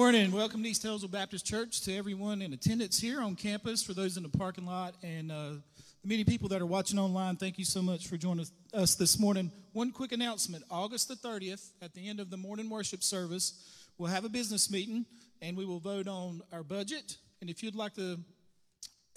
morning. Welcome to East Taylorsville Baptist Church. To everyone in attendance here on campus, for those in the parking lot, and uh, the many people that are watching online, thank you so much for joining us- this morning. One quick announcement August the 30th, at the end of the morning worship service, we'll have a business meeting and we will vote on our budget. And if you'd like to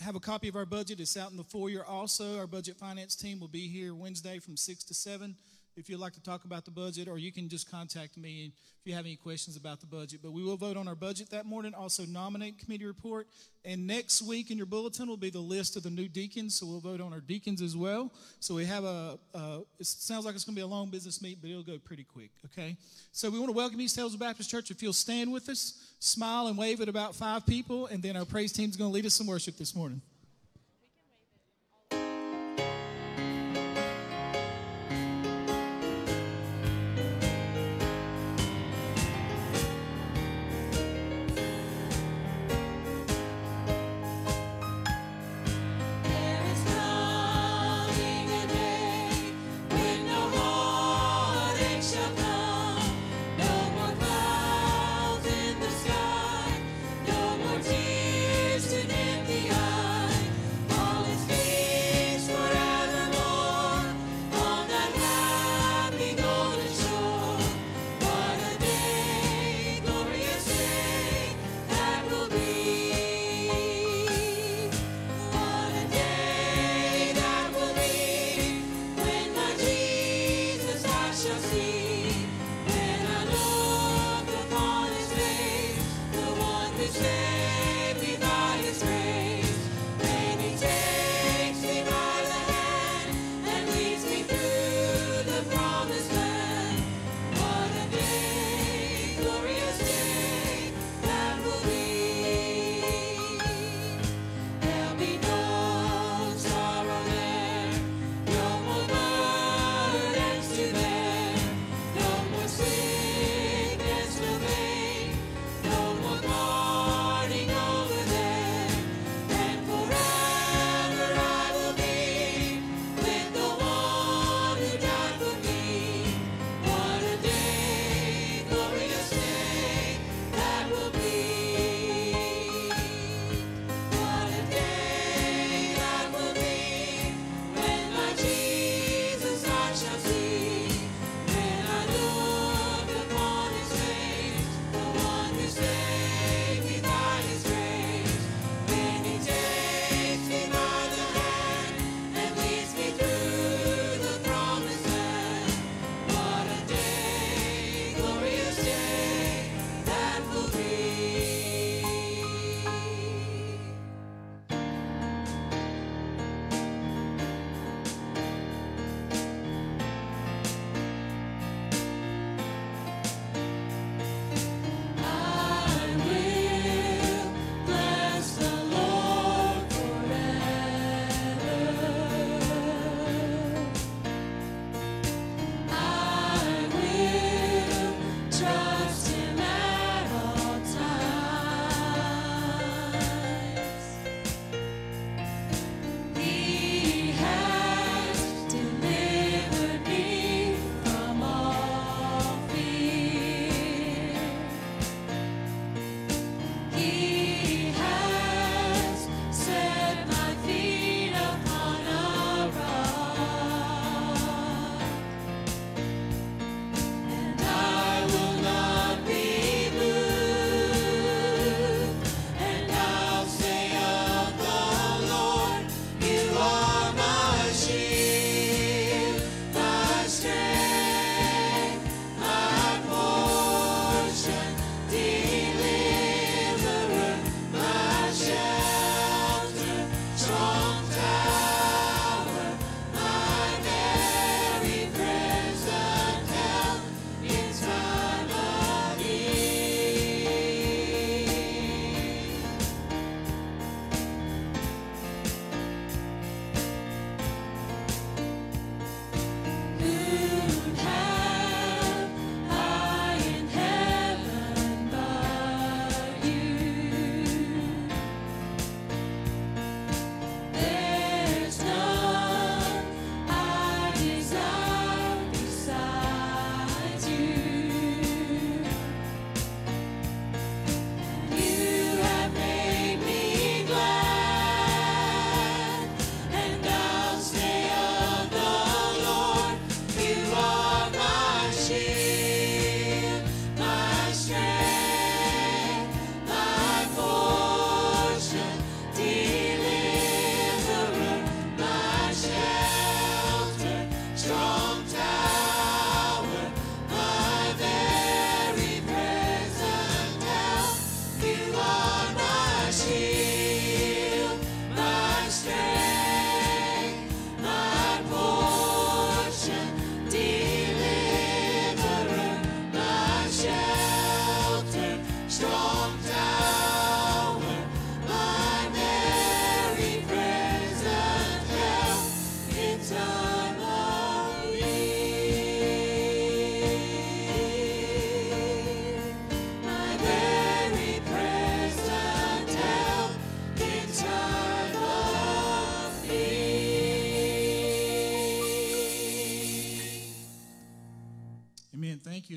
have a copy of our budget. It's out in the foyer also. Our budget finance team will be here Wednesday from 6 to 7 if you'd like to talk about the budget, or you can just contact me if you have any questions about the budget. But we will vote on our budget that morning, also nominate committee report. And next week in your bulletin will be the list of the new deacons, so we'll vote on our deacons as well. So we have a, it sounds like it's going to be a long business meet, but it'll go pretty quick, okay? So we want to welcome East Taylorsville Baptist Church. If you'll stand with us, smile and wave at about five people, and then our praise team's going to lead us in worship this morning.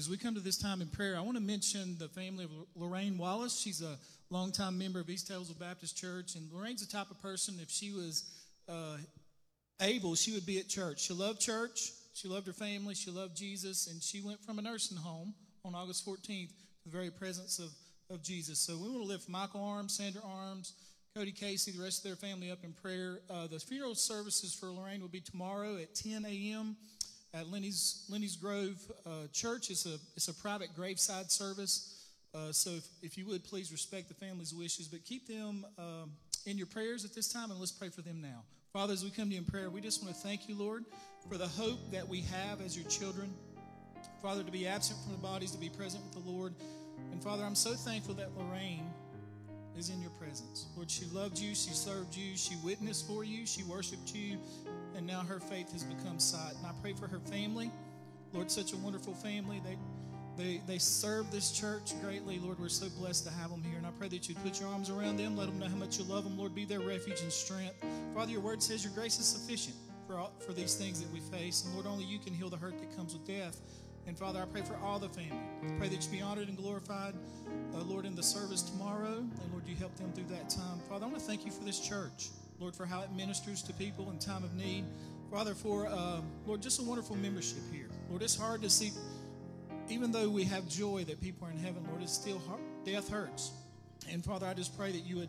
As we come to this time in prayer, I want to mention the family of Lorraine Wallace. She's a longtime member of East Taylorsville Baptist Church, and Lorraine's the type of person, if she was uh, able, she would be at church. She loved church, she loved her family, she loved Jesus, and she went from a nursing home on August 14th to the very presence of, of Jesus. So we want to lift Michael Arms, Sandra Arms, Cody Casey, the rest of their family up in prayer. Uh, the funeral services for Lorraine will be tomorrow at 10 a.m. at Linney's Linney's Grove uh, Church. It's a it's a private graveside service. Uh, so if, if you would please respect the family's wishes, but keep them um, in your prayers at this time, and let's pray for them now. Father, as we come to you in prayer, we just want to thank you, Lord, for the hope that we have as your children. Father, to be absent from the bodies, to be present with the Lord. And Father, I'm so thankful that Lorraine is in your presence. Lord, she loved you, she served you, she witnessed for you, she worshiped you, and now her faith has become sight. And I pray for her family. Lord, such a wonderful family. They they, they serve this church greatly. Lord, we're so blessed to have them here. And I pray that you'd put your arms around them, let them know how much you love them. Lord, be their refuge and strength. Father, your word says your grace is sufficient for, all, for these things that we face. And Lord, only you can heal the hurt that comes with death. And Father, I pray for all the family. I pray that you be honored and glorified, uh, Lord, in the service tomorrow. And Lord, you help them through that time. Father, I want to thank you for this church. Lord, for how it ministers to people in time of need. Father, for, uh, Lord, just a wonderful membership here. Lord, it's hard to see, even though we have joy that people are in heaven, Lord, it's still hard. Death hurts. And Father, I just pray that you would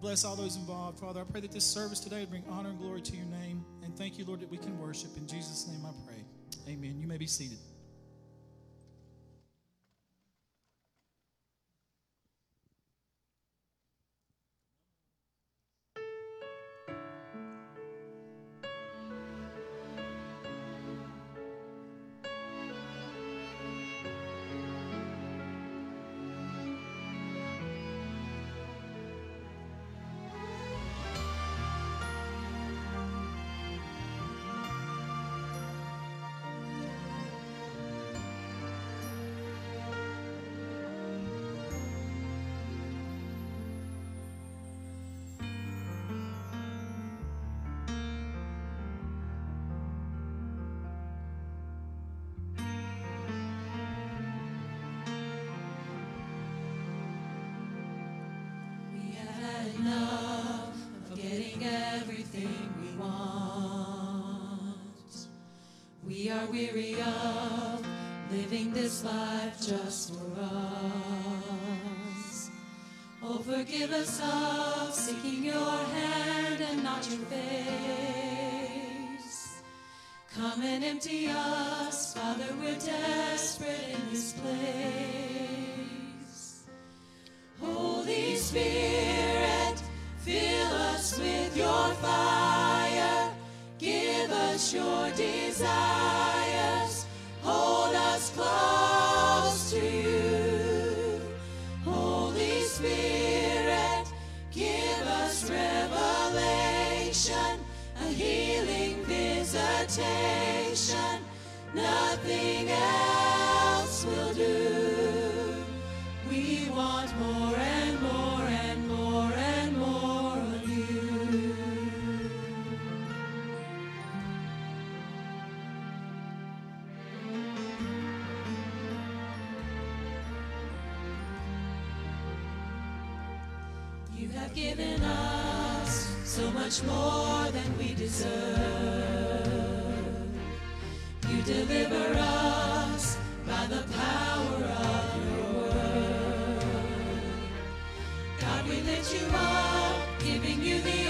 bless all those involved. Father, I pray that this service today would bring honor and glory to your name. And thank you, Lord, that we can worship. In Jesus' name I pray. Amen. You may be seated. Enough of getting everything we want. We are weary of living this life just for us. Oh, forgive us of seeking your hand and not your face. Come and empty us, Father, we're desperate in this place. Your much more than we deserve. You deliver us by the power of your word. God, we lift you up, giving you the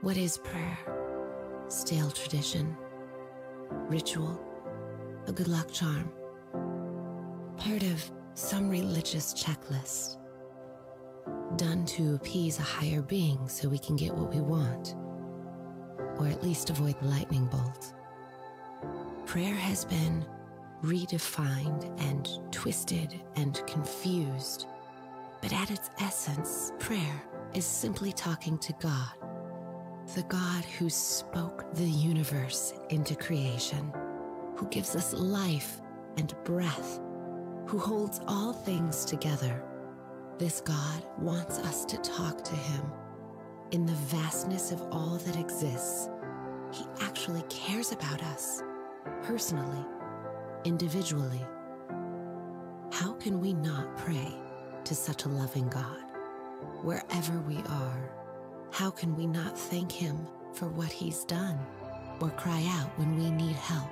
What is prayer? Stale tradition, ritual, a good luck charm, part of some religious checklist, done to appease a higher being so we can get what we want, or at least avoid the lightning bolt. Prayer has been redefined and twisted and confused, but at its essence, prayer is simply talking to God the God who spoke the universe into creation, who gives us life and breath, who holds all things together. This God wants us to talk to him. In the vastness of all that exists, he actually cares about us, personally, individually. How can we not pray to such a loving God, wherever we are? How can we not thank him for what he's done or cry out when we need help,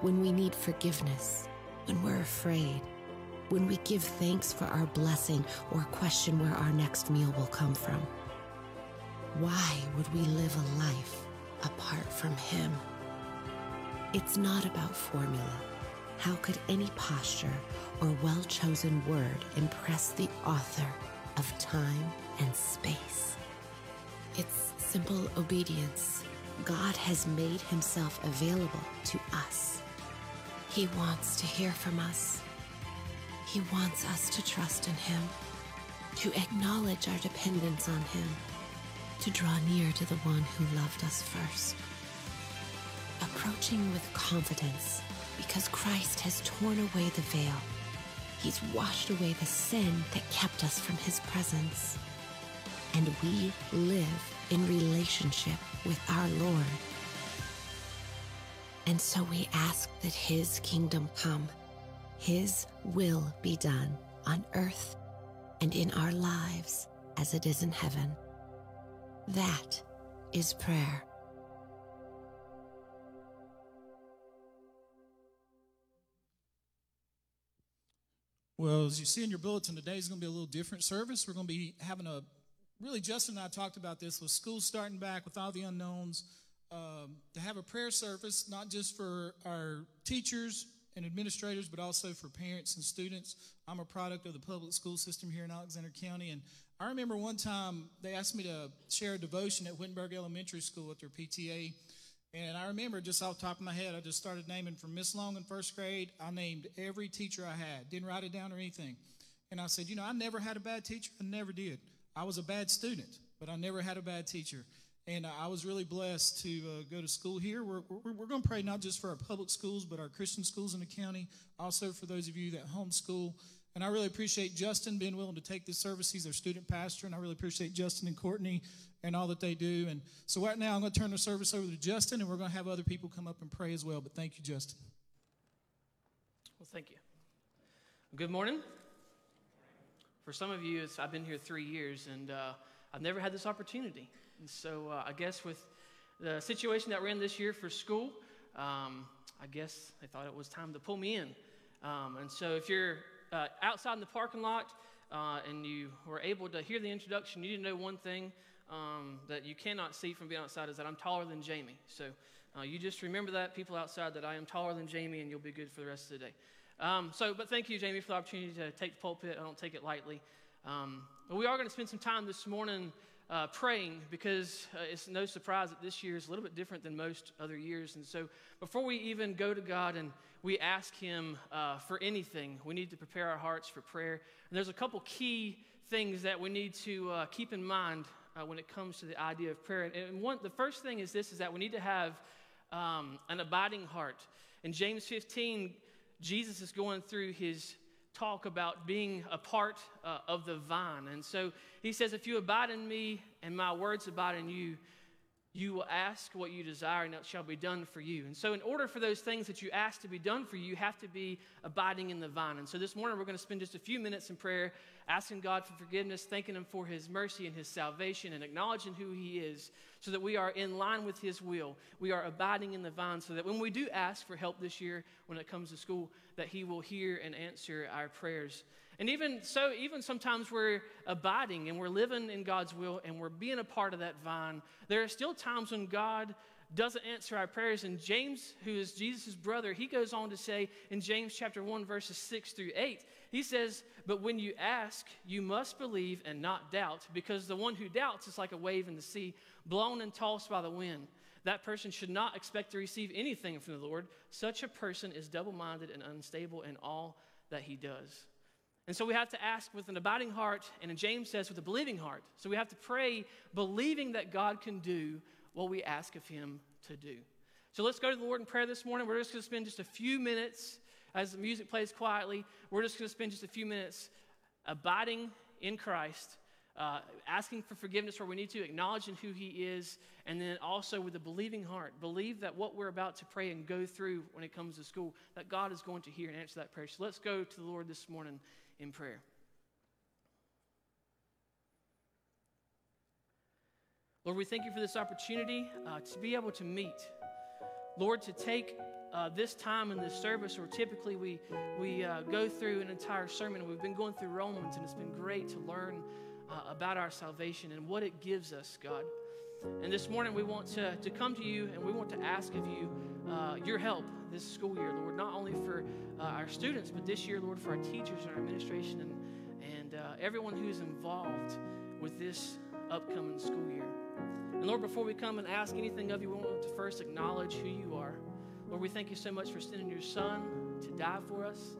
when we need forgiveness, when we're afraid, when we give thanks for our blessing or question where our next meal will come from? Why would we live a life apart from him? It's not about formula. How could any posture or well chosen word impress the author of time and space? It's simple obedience. God has made himself available to us. He wants to hear from us. He wants us to trust in him, to acknowledge our dependence on him, to draw near to the one who loved us first. Approaching with confidence because Christ has torn away the veil. He's washed away the sin that kept us from his presence and we live in relationship with our Lord. And so we ask that His kingdom come, His will be done on earth and in our lives as it is in heaven. That is prayer. Well, as you see in your bulletin, today is going to be a little different service. We're going to be having a really, Justin and I talked about this with school starting back with all the unknowns, um, to have a prayer service, not just for our teachers and administrators, but also for parents and students. I'm a product of the public school system here in Alexander County, and I remember one time they asked me to share a devotion at Wittenberg Elementary School at their PTA, And I remember just off the top of my head, I just started naming from Miss Long in first grade. I named every teacher I had, didn't write it down or anything. And I said, you know, I never had a bad teacher. I never did. I was a bad student, but I never had a bad teacher. And I was really blessed to uh, go to school here. We're, we're, we're going to pray not just for our public schools, but our Christian schools in the county, also for those of you that homeschool. And I really appreciate Justin being willing to take this service. He's our student pastor, and I really appreciate Justin and Courtney and all that they do. And so right now, I'm going to turn the service over to Justin, and we're going to have other people come up and pray as well. But thank you, Justin. Well, thank you. Good morning. For some of you, I've been here three years, and uh, I've never had this opportunity. And so uh, I guess with the situation that we're in this year for school, um, I guess they thought it was time to pull me in. Um, and so if you're uh, outside in the parking lot uh, and you were able to hear the introduction, you need to know one thing um, that you cannot see from being outside is that I'm taller than Jamie. So uh, you just remember that, people outside, that I am taller than Jamie, and you'll be good for the rest of the day. Um, so, but thank you, Jamie, for the opportunity to take the pulpit. I don't take it lightly. Um, but we are going to spend some time this morning uh, praying because uh, it's no surprise that this year is a little bit different than most other years. And so, before we even go to God and we ask Him uh, for anything, we need to prepare our hearts for prayer. And there's a couple key things that we need to uh, keep in mind uh, when it comes to the idea of prayer. And one, the first thing is this: is that we need to have um, an abiding heart. In James 15, Jesus is going through his talk about being a part uh, of the vine. And so he says, If you abide in me and my words abide in you, you will ask what you desire, and it shall be done for you. And so, in order for those things that you ask to be done for you, you have to be abiding in the vine. And so, this morning, we're going to spend just a few minutes in prayer, asking God for forgiveness, thanking Him for His mercy and His salvation, and acknowledging who He is, so that we are in line with His will. We are abiding in the vine, so that when we do ask for help this year when it comes to school, that He will hear and answer our prayers. And even so, even sometimes we're abiding and we're living in God's will and we're being a part of that vine. There are still times when God doesn't answer our prayers. And James, who is Jesus' brother, he goes on to say in James chapter 1, verses 6 through 8, he says, But when you ask, you must believe and not doubt, because the one who doubts is like a wave in the sea, blown and tossed by the wind. That person should not expect to receive anything from the Lord. Such a person is double minded and unstable in all that he does. And so we have to ask with an abiding heart, and James says with a believing heart. So we have to pray believing that God can do what we ask of him to do. So let's go to the Lord in prayer this morning. We're just going to spend just a few minutes as the music plays quietly. We're just going to spend just a few minutes abiding in Christ, uh, asking for forgiveness where we need to, acknowledging who He is, and then also with a believing heart, believe that what we're about to pray and go through when it comes to school, that God is going to hear and answer that prayer. So let's go to the Lord this morning in prayer. Lord, we thank you for this opportunity uh, to be able to meet. Lord, to take uh, this time in this service, where typically we, we uh, go through an entire sermon, we've been going through Romans, and it's been great to learn uh, about our salvation and what it gives us, God. And this morning we want to, to come to you and we want to ask of you uh, your help this school year, Lord, not only for uh, our students, but this year, Lord, for our teachers and our administration and, and uh, everyone who's involved with this upcoming school year. And Lord, before we come and ask anything of you, we want to first acknowledge who you are. Lord, we thank you so much for sending your Son to die for us.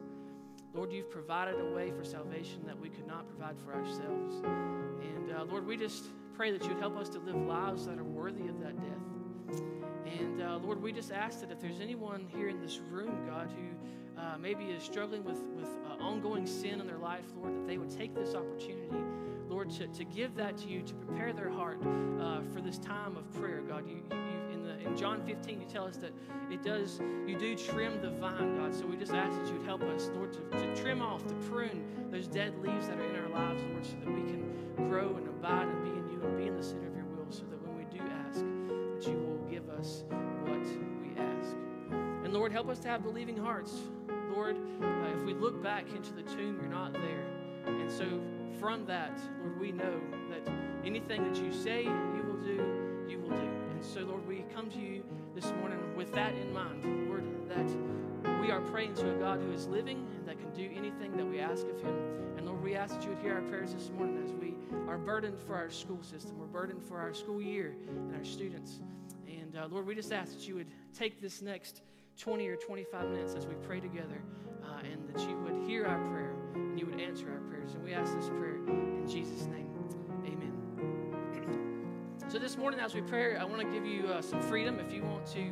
Lord, you've provided a way for salvation that we could not provide for ourselves. And uh, Lord, we just pray that you'd help us to live lives that are worthy of that death. And uh, Lord, we just ask that if there's anyone here in this room, God, who uh, maybe is struggling with, with uh, ongoing sin in their life, Lord, that they would take this opportunity, Lord, to, to give that to you, to prepare their heart uh, for this time of prayer, God. You, you, in, the, in John 15, you tell us that it does, you do trim the vine, God. So we just ask that you'd help us, Lord, to, to trim off, to prune those dead leaves that are in our lives, Lord, so that we can grow and abide and be you and be in the center of your will, so that when we do ask, that you will give us what we ask. And Lord, help us to have believing hearts. Lord, uh, if we look back into the tomb, you're not there. And so from that, Lord, we know that anything that you say you will do, you will do. And so, Lord, we come to you this morning with that in mind, Lord, that we are praying to a God who is living and that can do anything that we ask of him. And Lord, we ask that you would hear our prayers this morning as we are burdened for our school system. We're burdened for our school year and our students. And uh, Lord, we just ask that you would take this next 20 or 25 minutes as we pray together uh, and that you would hear our prayer and you would answer our prayers. And we ask this prayer in Jesus' name. Amen. So this morning, as we pray, I want to give you uh, some freedom if you want to,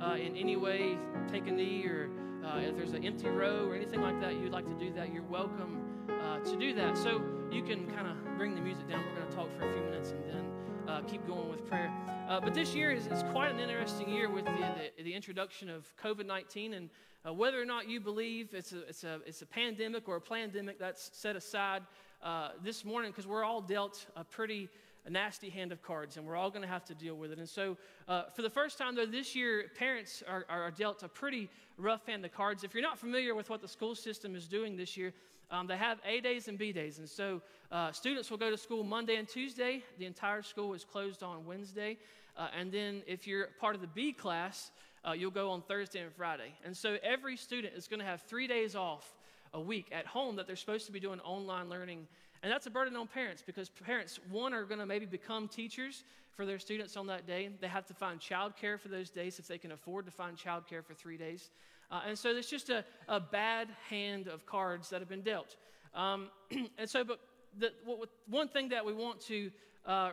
uh, in any way, take a knee or uh, if there's an empty row or anything like that, you'd like to do that, you're welcome uh, to do that. So you can kind of bring the music down. We're going to talk for a few minutes and then uh, keep going with prayer. Uh, but this year is, is, quite an interesting year with the, the, the introduction of COVID 19. And uh, whether or not you believe it's a, it's, a, it's a pandemic or a pandemic, that's set aside uh, this morning because we're all dealt a pretty a nasty hand of cards, and we're all going to have to deal with it. And so, uh, for the first time, though, this year, parents are, are, dealt a pretty rough hand of cards. If you're not familiar with what the school system is doing this year, um, they have A days and B days. And so, uh, students will go to school Monday and Tuesday. The entire school is closed on Wednesday. Uh, and then, if you're part of the B class, uh, you'll go on Thursday and Friday. And so, every student is going to have three days off a week at home that they're supposed to be doing online learning and that's a burden on parents because parents, one, are going to maybe become teachers for their students on that day. They have to find childcare for those days if they can afford to find childcare for three days. Uh, and so there's just a, a bad hand of cards that have been dealt. Um, and so, but the, what, one thing that we want to uh,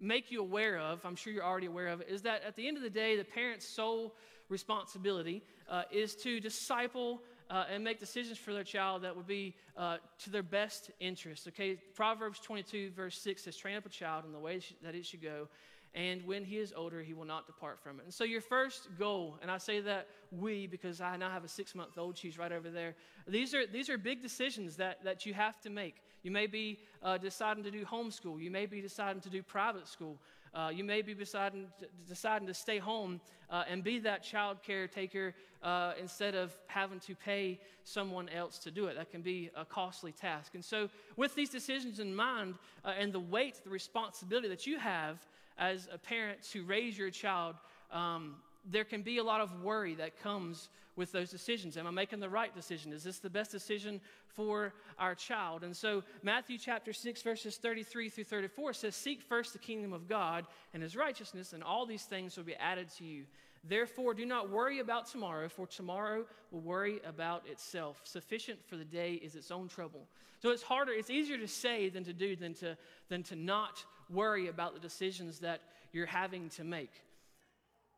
make you aware of, I'm sure you're already aware of, is that at the end of the day, the parent's sole responsibility uh, is to disciple uh, and make decisions for their child that would be uh, to their best interest. Okay, Proverbs 22, verse 6 says, Train up a child in the way that it should go, and when he is older, he will not depart from it. And so, your first goal, and I say that we because I now have a six month old, she's right over there. These are, these are big decisions that, that you have to make. You may be uh, deciding to do homeschool, you may be deciding to do private school. Uh, you may be deciding to, deciding to stay home uh, and be that child caretaker uh, instead of having to pay someone else to do it. That can be a costly task. And so, with these decisions in mind uh, and the weight, the responsibility that you have as a parent to raise your child, um, there can be a lot of worry that comes with those decisions. Am I making the right decision? Is this the best decision for our child? And so, Matthew chapter 6, verses 33 through 34 says, Seek first the kingdom of God and his righteousness, and all these things will be added to you. Therefore, do not worry about tomorrow, for tomorrow will worry about itself. Sufficient for the day is its own trouble. So it's harder, it's easier to say than to do, than to, than to not worry about the decisions that you're having to make.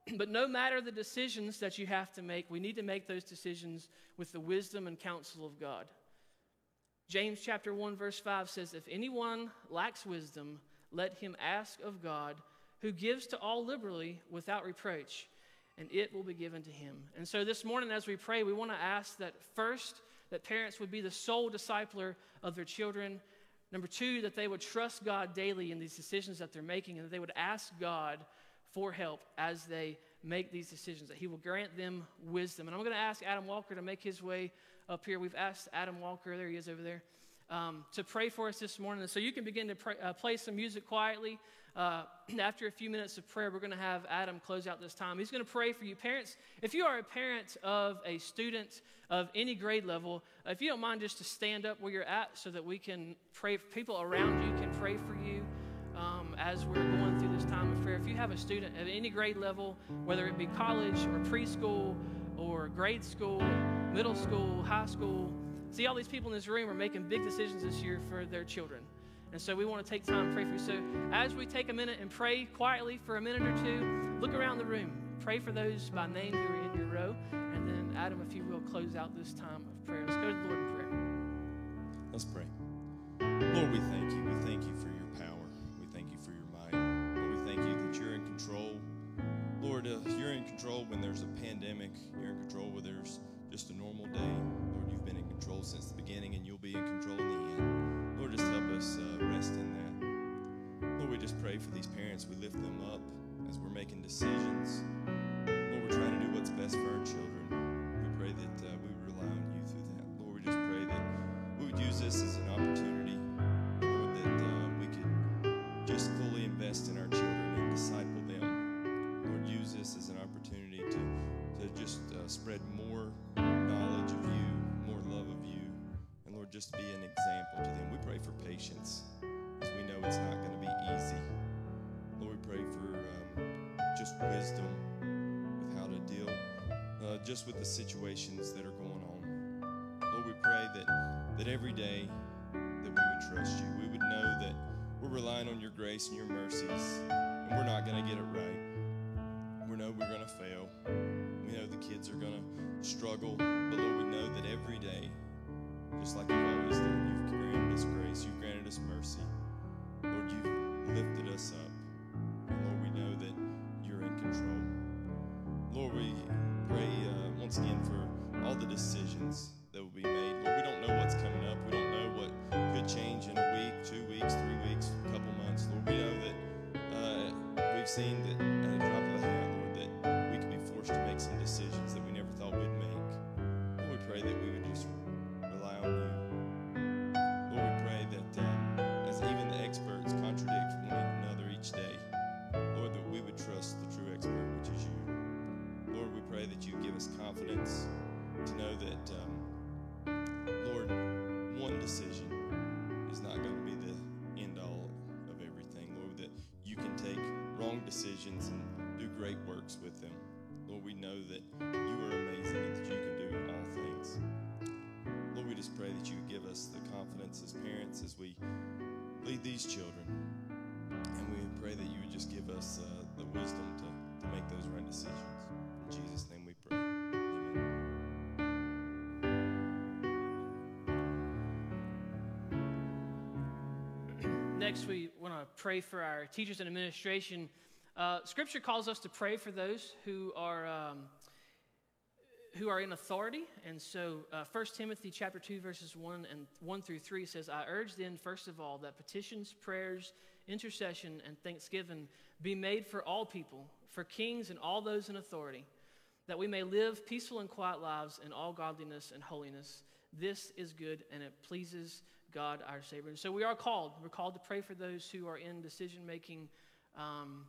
But no matter the decisions that you have to make, we need to make those decisions with the wisdom and counsel of God. James chapter 1 verse 5 says if anyone lacks wisdom, let him ask of God, who gives to all liberally without reproach, and it will be given to him. And so this morning as we pray, we want to ask that first that parents would be the sole discipler of their children. Number 2 that they would trust God daily in these decisions that they're making and that they would ask God for help as they make these decisions, that He will grant them wisdom. And I'm going to ask Adam Walker to make his way up here. We've asked Adam Walker, there he is over there, um, to pray for us this morning. So you can begin to pray, uh, play some music quietly. Uh, after a few minutes of prayer, we're going to have Adam close out this time. He's going to pray for you. Parents, if you are a parent of a student of any grade level, if you don't mind just to stand up where you're at so that we can pray, people around you can pray for you as we're going through this time of prayer. If you have a student at any grade level, whether it be college or preschool or grade school, middle school, high school, see all these people in this room are making big decisions this year for their children. And so we want to take time to pray for you. So as we take a minute and pray quietly for a minute or two, look around the room. Pray for those by name who are in your row. And then, Adam, if you will, close out this time of prayer. Let's go to the Lord in prayer. Let's pray. Lord, we thank you. We thank you for Lord, uh, you're in control when there's a pandemic. You're in control when there's just a normal day. Lord, you've been in control since the beginning and you'll be in control in the end. Lord, just help us uh, rest in that. Lord, we just pray for these parents. We lift them up as we're making decisions. Lord, we're trying to do what's best for our children. We pray that uh, we rely on you through that. Lord, we just pray that we would use this as an spread more knowledge of you, more love of you, and Lord, just be an example to them. We pray for patience, as we know it's not going to be easy. Lord, we pray for um, just wisdom with how to deal uh, just with the situations that are going on. Lord, we pray that, that every day that we would trust you. We would know that we're relying on your grace and your mercies, and we're not going to get it right. We know we're going to fail. Kids are going to struggle, but Lord, we know that every day, just like you've always done, you've granted us grace, you've granted us mercy. Lord, you've lifted us up. And Lord, we know that you're in control. Lord, we pray uh, once again for all the decisions that, um, Lord, one decision is not going to be the end all of everything. Lord, that you can take wrong decisions and do great works with them. Lord, we know that you are amazing and that you can do all things. Lord, we just pray that you give us the confidence as parents as we lead these children. And we pray that you would just give us uh, the wisdom to, to make those right decisions. In Jesus' name Next, we want to pray for our teachers and administration. Uh, scripture calls us to pray for those who are um, who are in authority, and so uh, 1 Timothy chapter two verses one and one through three says, "I urge then, first of all, that petitions, prayers, intercession, and thanksgiving be made for all people, for kings and all those in authority." that we may live peaceful and quiet lives in all godliness and holiness. This is good and it pleases God our Savior. And so we are called. We're called to pray for those who are in decision making um,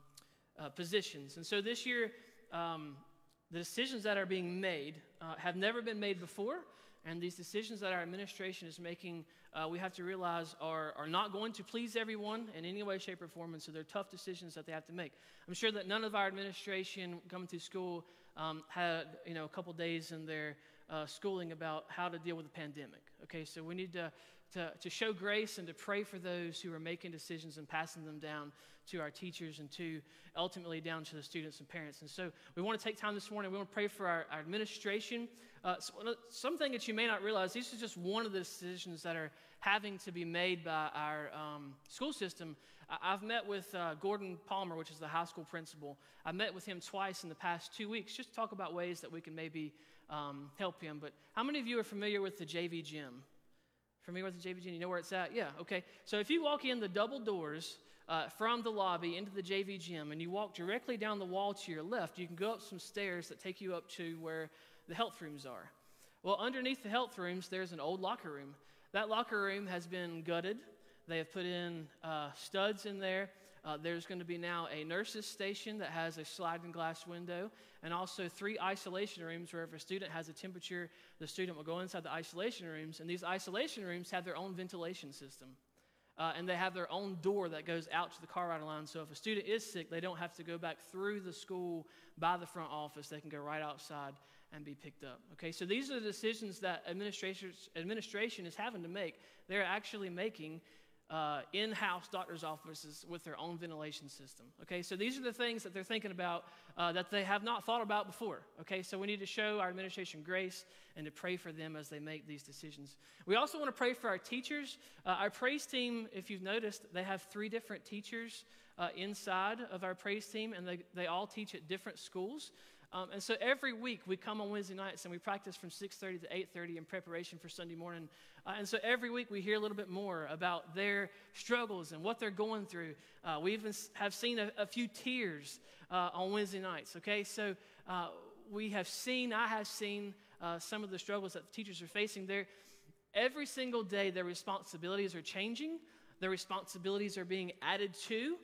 uh, positions. And so this year, um, the decisions that are being made uh, have never been made before. And these decisions that our administration is making, uh, we have to realize are, are not going to please everyone in any way, shape, or form. And so they're tough decisions that they have to make. I'm sure that none of our administration coming through school um, had you know a couple days in their uh, schooling about how to deal with the pandemic. Okay, so we need to, to to show grace and to pray for those who are making decisions and passing them down to our teachers and to ultimately down to the students and parents. And so we want to take time this morning. We want to pray for our, our administration. Uh, so, something that you may not realize, these are just one of the decisions that are having to be made by our um, school system. I- I've met with uh, Gordon Palmer, which is the high school principal. I've met with him twice in the past two weeks just to talk about ways that we can maybe um, help him. But how many of you are familiar with the JV gym? With the JV gym? You know where it's at? Yeah, okay. So if you walk in the double doors uh, from the lobby into the JV gym and you walk directly down the wall to your left, you can go up some stairs that take you up to where the health rooms are. Well, underneath the health rooms, there's an old locker room. That locker room has been gutted. They have put in uh, studs in there. Uh, there's going to be now a nurse's station that has a sliding glass window, and also three isolation rooms where if a student has a temperature, the student will go inside the isolation rooms. And these isolation rooms have their own ventilation system. Uh, and they have their own door that goes out to the car rider line. So if a student is sick, they don't have to go back through the school by the front office. They can go right outside and be picked up. Okay, so these are the decisions that administration is having to make. They're actually making uh, in-house doctors' offices with their own ventilation system. Okay, so these are the things that they're thinking about uh, that they have not thought about before. Okay, so we need to show our administration grace and to pray for them as they make these decisions. We also want to pray for our teachers. Uh, our praise team, if you've noticed, they have three different teachers uh, inside of our praise team, and they, they all teach at different schools. Um, and so every week we come on Wednesday nights and we practice from 6:30 to 8:30 in preparation for Sunday morning. Uh, and so every week we hear a little bit more about their struggles and what they're going through. Uh, we even have seen a, a few tears uh, on Wednesday nights. Okay, so uh, we have seen, I have seen uh, some of the struggles that the teachers are facing there. Every single day, their responsibilities are changing. Their responsibilities are being added to.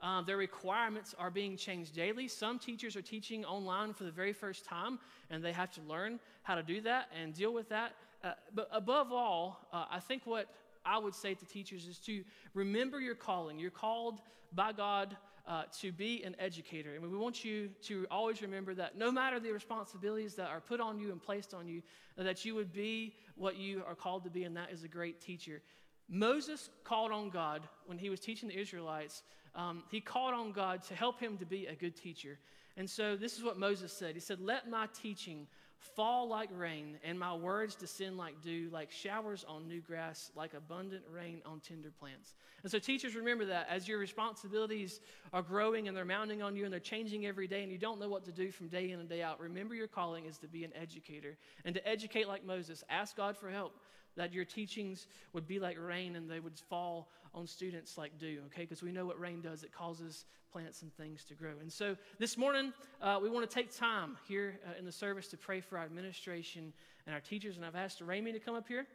Uh, their requirements are being changed daily. Some teachers are teaching online for the very first time, and they have to learn how to do that and deal with that. Uh, but above all, uh, I think what I would say to teachers is to remember your calling. You're called by God uh, to be an educator. And we want you to always remember that no matter the responsibilities that are put on you and placed on you, that you would be what you are called to be, and that is a great teacher. Moses called on God when he was teaching the Israelites. Um, he called on God to help him to be a good teacher. And so this is what Moses said He said, Let my teaching fall like rain, and my words descend like dew, like showers on new grass, like abundant rain on tender plants. And so, teachers, remember that as your responsibilities are growing and they're mounting on you and they're changing every day, and you don't know what to do from day in and day out, remember your calling is to be an educator and to educate like Moses. Ask God for help that your teachings would be like rain and they would fall on students like dew, okay? Because we know what rain does, it causes plants and things to grow. And so this morning, uh, we want to take time here uh, in the service to pray for our administration and our teachers. And I've asked Ramey to come up here.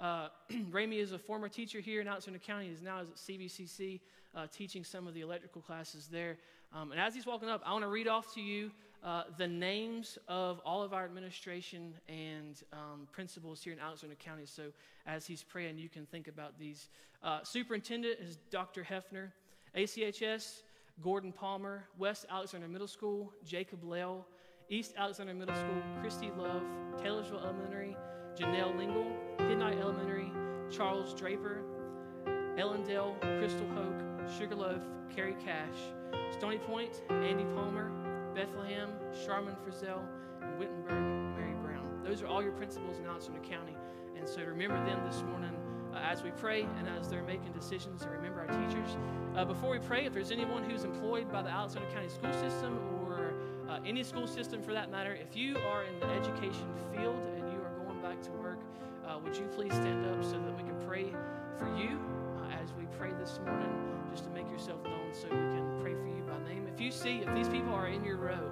Uh, Ramey is a former teacher here in Alexander County. He's now at CVCC uh, teaching some of the electrical classes there. Um, and as he's walking up, I want to read off to you uh, the names of all of our administration and um, principals here in Alexander County. So as he's praying, you can think about these. Uh, superintendent is Dr. Hefner. ACHS, Gordon Palmer. West Alexander Middle School, Jacob Lell. East Alexander Middle School, Christy Love. Taylorsville Elementary, Janelle Lingle. Hiddenite Elementary, Charles Draper. Ellendale, Crystal Hoke, Sugarloaf, Carrie Cash. Stony Point, Andy Palmer. Bethlehem, Charmin Frizzell, and Wittenberg, Mary Brown. Those are all your principals in Alexander County. And so remember them this morning uh, as we pray and as they're making decisions, and remember our teachers. Uh, before we pray, if there's anyone who's employed by the Alexander County school system or uh, any school system for that matter, if you are in the education field and you are going back to work, uh, would you please stand up so that we can pray for you uh, as we pray this morning, just to make yourself known so we can pray for you by name. If you see, if these people are in your row,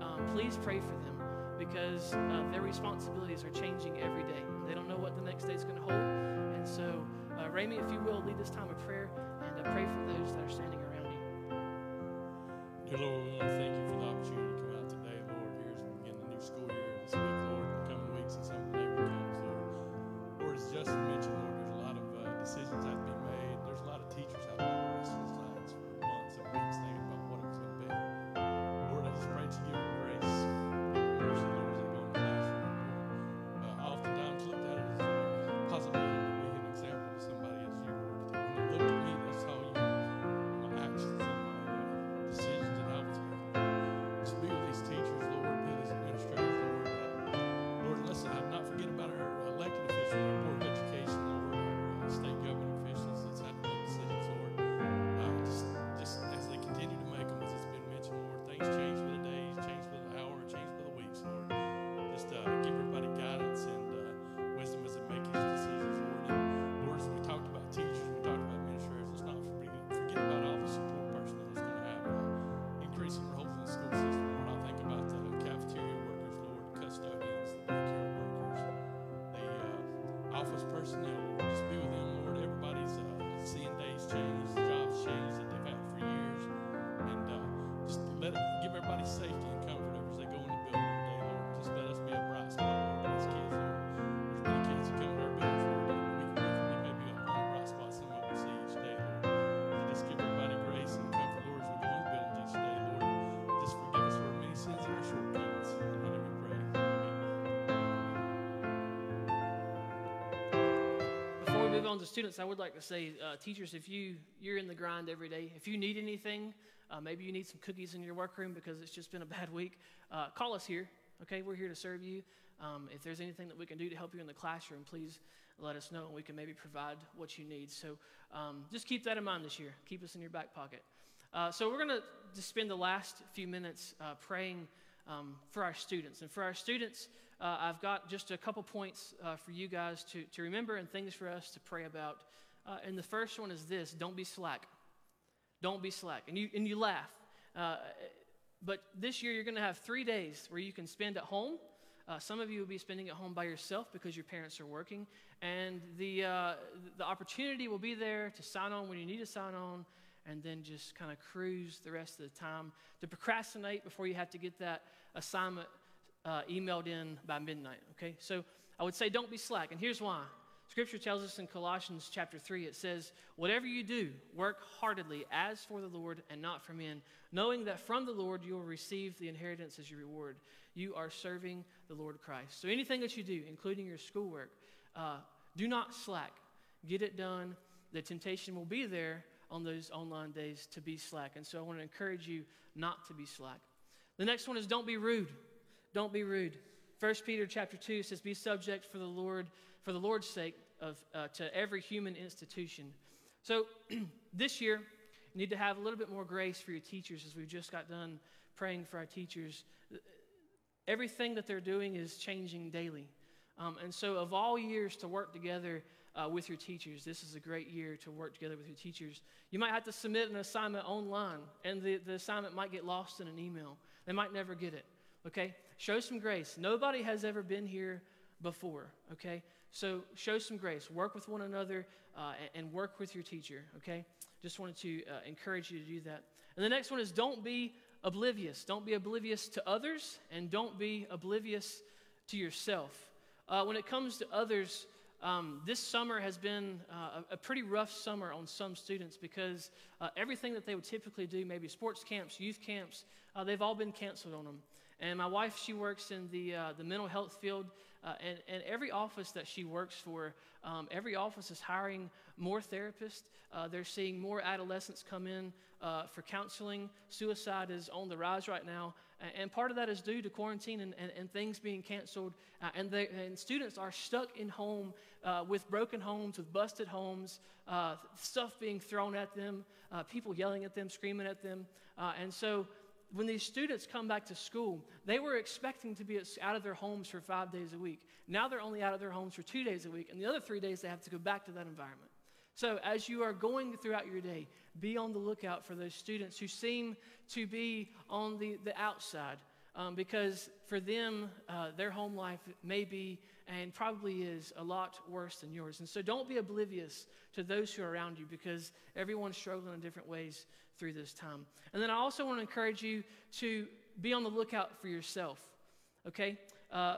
um, please pray for them because uh, their responsibilities are changing every day. They don't know what the next day is going to hold. And so, uh, Ramey, if you will, lead this time of prayer and uh, pray for those that are standing around you. Dear Lord, to thank you for the opportunity let give everybody safety and comfort as they go in the building today, Lord. Just let us be a bright spot, Lord, for these kids, Lord. There's many kids that come to our buildings, Lord, and we, we, we may be a bright spot, some of them see each day, Lord. So just give everybody grace and comfort, Lord, as we go in the buildings each day, Lord. Just forgive us for our many sins and our shortcomings. In your name we pray. Amen. Before we move on to students, I would like to say, uh, teachers, if you you're in the grind every day, if you need anything, uh, maybe you need some cookies in your workroom because it's just been a bad week. Uh, call us here. Okay, we're here to serve you. Um, if there's anything that we can do to help you in the classroom, please let us know, and we can maybe provide what you need. So um, just keep that in mind this year. Keep us in your back pocket. Uh, so we're going to spend the last few minutes uh, praying um, for our students. And for our students, uh, I've got just a couple points uh, for you guys to, to remember and things for us to pray about. And the first one is this don't be slack. Don't be slack. And you, and you laugh. Uh, but this year, you're going to have three days where you can spend at home. Uh, some of you will be spending at home by yourself because your parents are working. And the, uh, the opportunity will be there to sign on when you need to sign on and then just kind of cruise the rest of the time to procrastinate before you have to get that assignment uh, emailed in by midnight. Okay? So I would say don't be slack. And here's why Scripture tells us in Colossians chapter 3, it says, Whatever you do, work heartedly as for the Lord and not for men, knowing that from the Lord you will receive the inheritance as your reward. You are serving the Lord Christ. So anything that you do, including your schoolwork, uh, do not slack. Get it done. The temptation will be there on those online days to be slack. And so I want to encourage you not to be slack. The next one is don't be rude. Don't be rude. 1 Peter chapter 2 says, Be subject for the Lord, for the Lord's sake of, uh, to every human institution. So this year, you need to have a little bit more grace for your teachers as we've just got done praying for our teachers. Everything that they're doing is changing daily. Um, and so, of all years to work together uh, with your teachers, this is a great year to work together with your teachers. You might have to submit an assignment online, and the, the assignment might get lost in an email. They might never get it. Okay? Show some grace. Nobody has ever been here before. Okay? So, show some grace. Work with one another uh, and, work with your teacher. Okay? Just wanted to uh, encourage you to do that. And the next one is don't be oblivious. Don't be oblivious to others, and don't be oblivious to yourself. Uh, when it comes to others, um, this summer has been uh, a, a, pretty rough summer on some students because uh, everything that they would typically do, maybe sports camps, youth camps, uh, they've all been canceled on them. And my wife, she works in the, uh, the mental health field, uh, and, and every office that she works for, um, every office is hiring more therapists. Uh, they're seeing more adolescents come in uh, for counseling. Suicide is on the rise right now. And part of that is due to quarantine and, and, and things being canceled. Uh, and, they, and, students are stuck in home uh, with broken homes, with busted homes, uh, stuff being thrown at them, people yelling at them, screaming at them. and so when these students come back to school, they were expecting to be out of their homes for five days a week. Now they're only out of their homes for two days a week, and the other three days they have to go back to that environment. So, as you are going throughout your day, be on the lookout for those students who seem to be on the, the outside, um, because for them, uh, their home life may be and probably is a lot worse than yours. And so, don't be oblivious to those who are around you, because everyone's struggling in different ways through this time. And then I also want to encourage you to be on the lookout for yourself. Okay? Uh,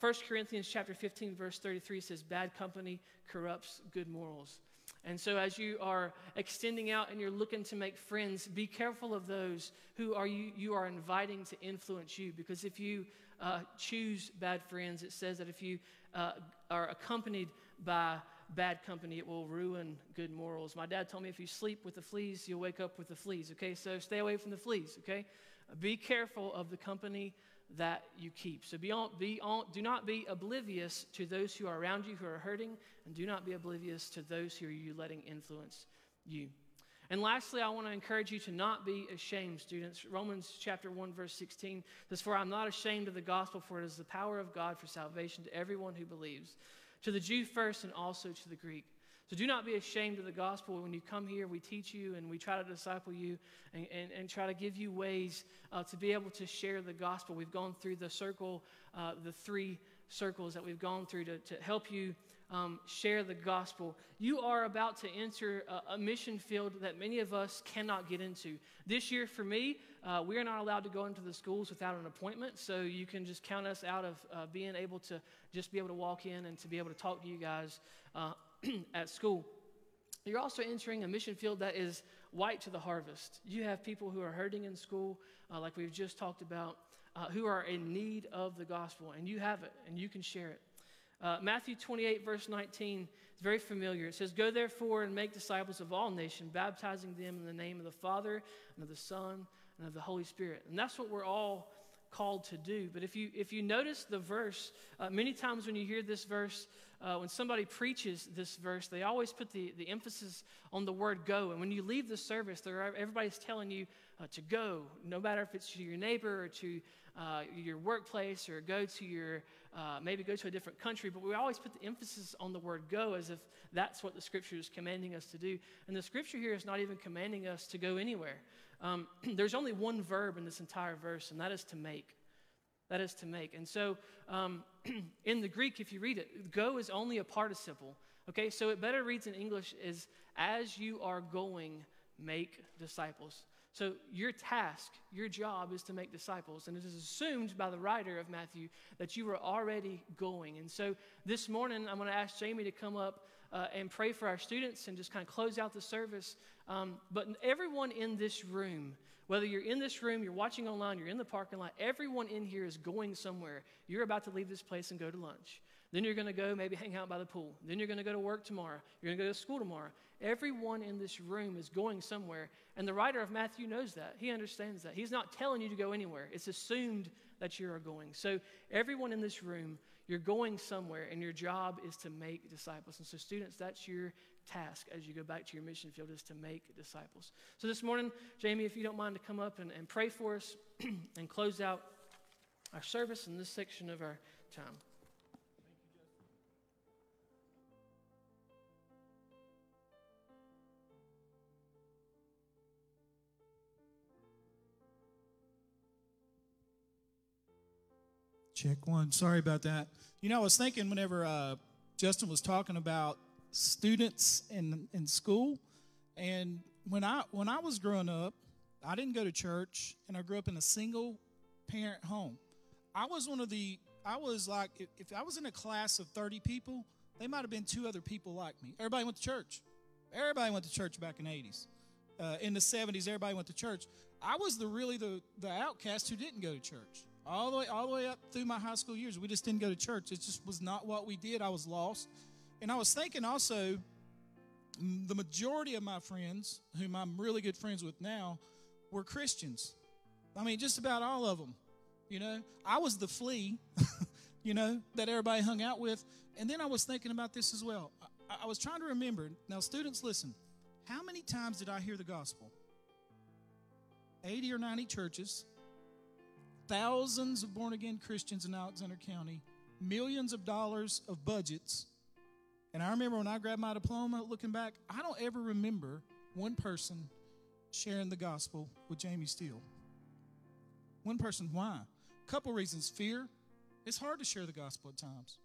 1 Corinthians chapter 15, verse 33 says, Bad company corrupts good morals. And so, as you are extending out and you're looking to make friends, be careful of those who are you, you are inviting to influence you. Because if you uh, choose bad friends, it says that if you uh, are accompanied by bad company, it will ruin good morals. My dad told me if you sleep with the fleas, you'll wake up with the fleas. Okay, so stay away from the fleas. Okay, be careful of the company that you keep. So be on, be on, do not be oblivious to those who are around you who are hurting, and do not be oblivious to those who are you letting influence you. And lastly, I want to encourage you to not be ashamed, students. Romans chapter 1, verse 16 says, For I'm not ashamed of the gospel, for it is the power of God for salvation to everyone who believes, to the Jew first and also to the Greek. So do not be ashamed of the gospel. When you come here, we teach you and we try to disciple you and, and, and try to give you ways uh, to be able to share the gospel. We've gone through the circle, uh, the three circles that we've gone through to, to help you um, share the gospel. You are about to enter a, a, mission field that many of us cannot get into. This year, for me, uh, we are not allowed to go into the schools without an appointment, so you can just count us out of uh, being able to just be able to walk in and to be able to talk to you guys uh, at school. You're also entering a mission field that is white to the harvest. You have people who are hurting in school, uh, like we've just talked about, uh, who are in need of the gospel, and you have it, and you can share it. Uh, Matthew 28, verse 19, is very familiar. It says, Go therefore and make disciples of all nations, baptizing them in the name of the Father, and of the Son, and of the Holy Spirit. And that's what we're all called to do. But if you, if you notice the verse, uh, many times when you hear this verse, uh, when somebody preaches this verse, they always put the, the emphasis on the word go. And when you leave the service, everybody's telling you uh, to go, no matter if it's to your neighbor or to uh, your workplace or go to your, uh, maybe go to a different country. But we always put the emphasis on the word go as if that's what the scripture is commanding us to do. And the scripture here is not even commanding us to go anywhere. Um, there's only one verb in this entire verse, and that is to make. That is to make. And so um, in the Greek, if you read it, go is only a participle. Okay, so it better reads in English is as you are going, make disciples. So, your task, your job is to make disciples. And it is assumed by the writer of Matthew that you are already going. And so, this morning, I'm going to ask Jamie to come up uh, and pray for our students and just kind of close out the service. Um, but everyone in this room, whether you're in this room, you're watching online, you're in the parking lot, everyone in here is going somewhere. You're about to leave this place and go to lunch. Then you're going to go maybe hang out by the pool. Then you're going to go to work tomorrow. You're going to go to school tomorrow. Everyone in this room is going somewhere. And the writer of Matthew knows that. He understands that. He's not telling you to go anywhere, it's assumed that you are going. So, everyone in this room, you're going somewhere, and your job is to make disciples. And so, students, that's your task as you go back to your mission field is to make disciples. So, this morning, Jamie, if you don't mind to come up and, and pray for us and close out our service in this section of our time. Check one. Sorry about that. You know, I was thinking whenever uh, Justin was talking about students in in school, and when I when I was growing up, I didn't go to church, and I grew up in a single parent home. I was one of the I was like if, if I was in a class of thirty people, they might have been two other people like me. Everybody went to church. Everybody went to church back in the eighties. Uh, in the seventies, everybody went to church. I was the really the the outcast who didn't go to church all the way all the way up through my high school years. We just didn't go to church. It just was not what we did. I was lost, and I was thinking also the majority of my friends, whom I'm really good friends with now, were Christians. I mean, just about all of them. You know, I was the flea, you know, that everybody hung out with. And then I was thinking about this as well. I, I was trying to remember. Now, students, listen. How many times did I hear the gospel? 80 or 90 churches, thousands of born again Christians in Alexander County, millions of dollars of budgets. And I remember when I grabbed my diploma, looking back, I don't ever remember one person sharing the gospel with Jamie Steele. One person, why? A couple reasons. Fear. It's hard to share the gospel at times.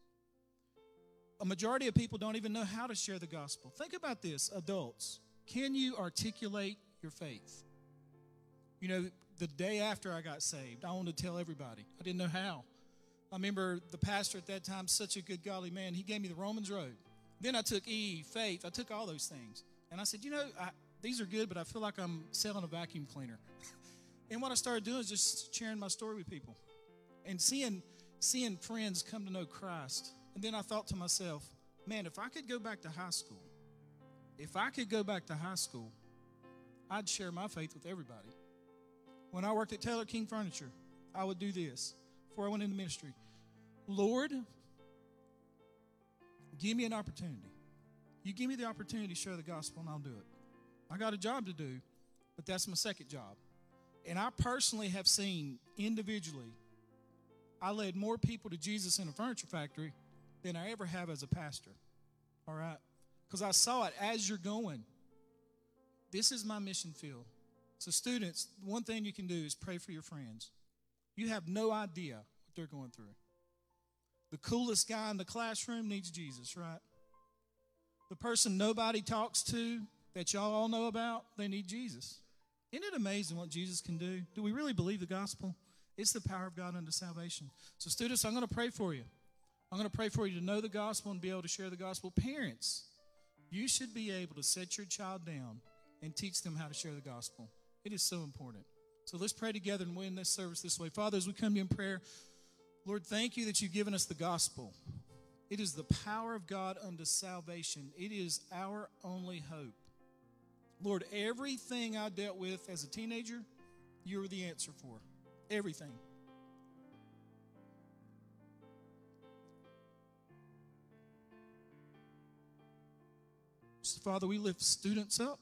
A majority of people don't even know how to share the gospel. Think about this, adults. Can you articulate your faith? You know, the day after I got saved, I wanted to tell everybody. I didn't know how. I remember the pastor at that time, such a good, godly man, he gave me the Romans Road. Then I took E, faith, I took all those things. And I said, you know, I, these are good, but I feel like I'm selling a vacuum cleaner. and what I started doing is just sharing my story with people and seeing, seeing friends come to know Christ. And then I thought to myself, man, if I could go back to high school, if I could go back to high school, I'd share my faith with everybody. When I worked at Taylor King Furniture, I would do this before I went into ministry. Lord, give me an opportunity. You give me the opportunity to share the gospel, and I'll do it. I got a job to do, but that's my second job. And I personally have seen individually, I led more people to Jesus in a furniture factory than I ever have as a pastor. All right? Because I saw it as you're going. This is my mission field. So, students, one thing you can do is pray for your friends. You have no idea what they're going through. The coolest guy in the classroom needs Jesus, right? The person nobody talks to that y'all all know about, they need Jesus. Isn't it amazing what Jesus can do? Do we really believe the gospel? It's the power of God unto salvation. So, students, I'm going to pray for you. I'm going to pray for you to know the gospel and be able to share the gospel. Parents, you should be able to set your child down and teach them how to share the gospel. It is so important. So let's pray together and win this service this way. Father, as we come to you in prayer, Lord, thank you that you've given us the gospel. It is the power of God unto salvation, it is our only hope. Lord, everything I dealt with as a teenager, you were the answer for. Everything. So, Father, we lift students up,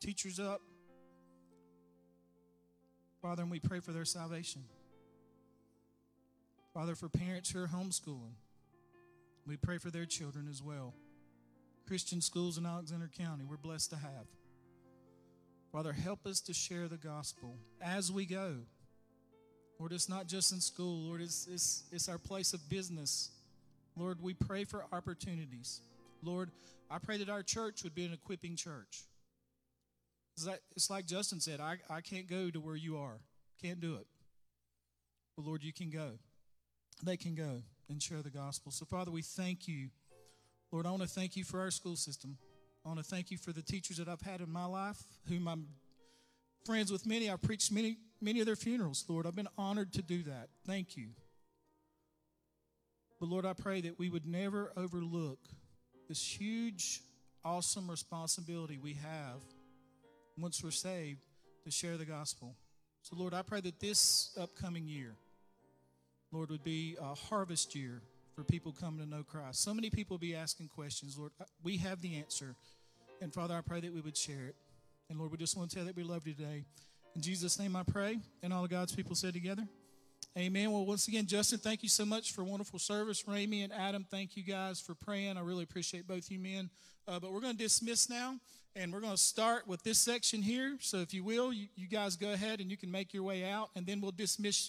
teachers up, Father, and we pray for their salvation. Father, for parents who are homeschooling, we pray for their children as well. Christian schools in Alexander County, we're blessed to have. Father, help us to share the gospel as we go. Lord, it's not just in school, Lord, it's, it's, it's our place of business. Lord, we pray for opportunities. Lord, I pray that our church would be an equipping church. It's like, Justin said, I, I can't go to where you are. Can't do it. But Lord, you can go. They can go and share the gospel. So, Father, we thank you. Lord, I want to thank you for our school system. I want to thank you for the teachers that I've had in my life, whom I'm friends with many. I've preached many, many of their funerals, Lord. I've been honored to do that. Thank you. But Lord, I pray that we would never overlook this huge, awesome responsibility we have once we're saved to share the gospel. So, Lord, I pray that this upcoming year, Lord, would be a harvest year for people coming to know Christ. So many people be asking questions, Lord. We have the answer. And Father, I pray that we would share it. And Lord, we just want to tell that we love you today. In Jesus' name I pray. And all of God's people said together. Amen. Well, once again, Justin, thank you so much for wonderful service. Ramey and Adam, thank you guys for praying. I really appreciate both you men. Uh, but we're going to dismiss now, and we're going to start with this section here. So if you will, you, you guys go ahead and you can make your way out, and then we'll dismiss you.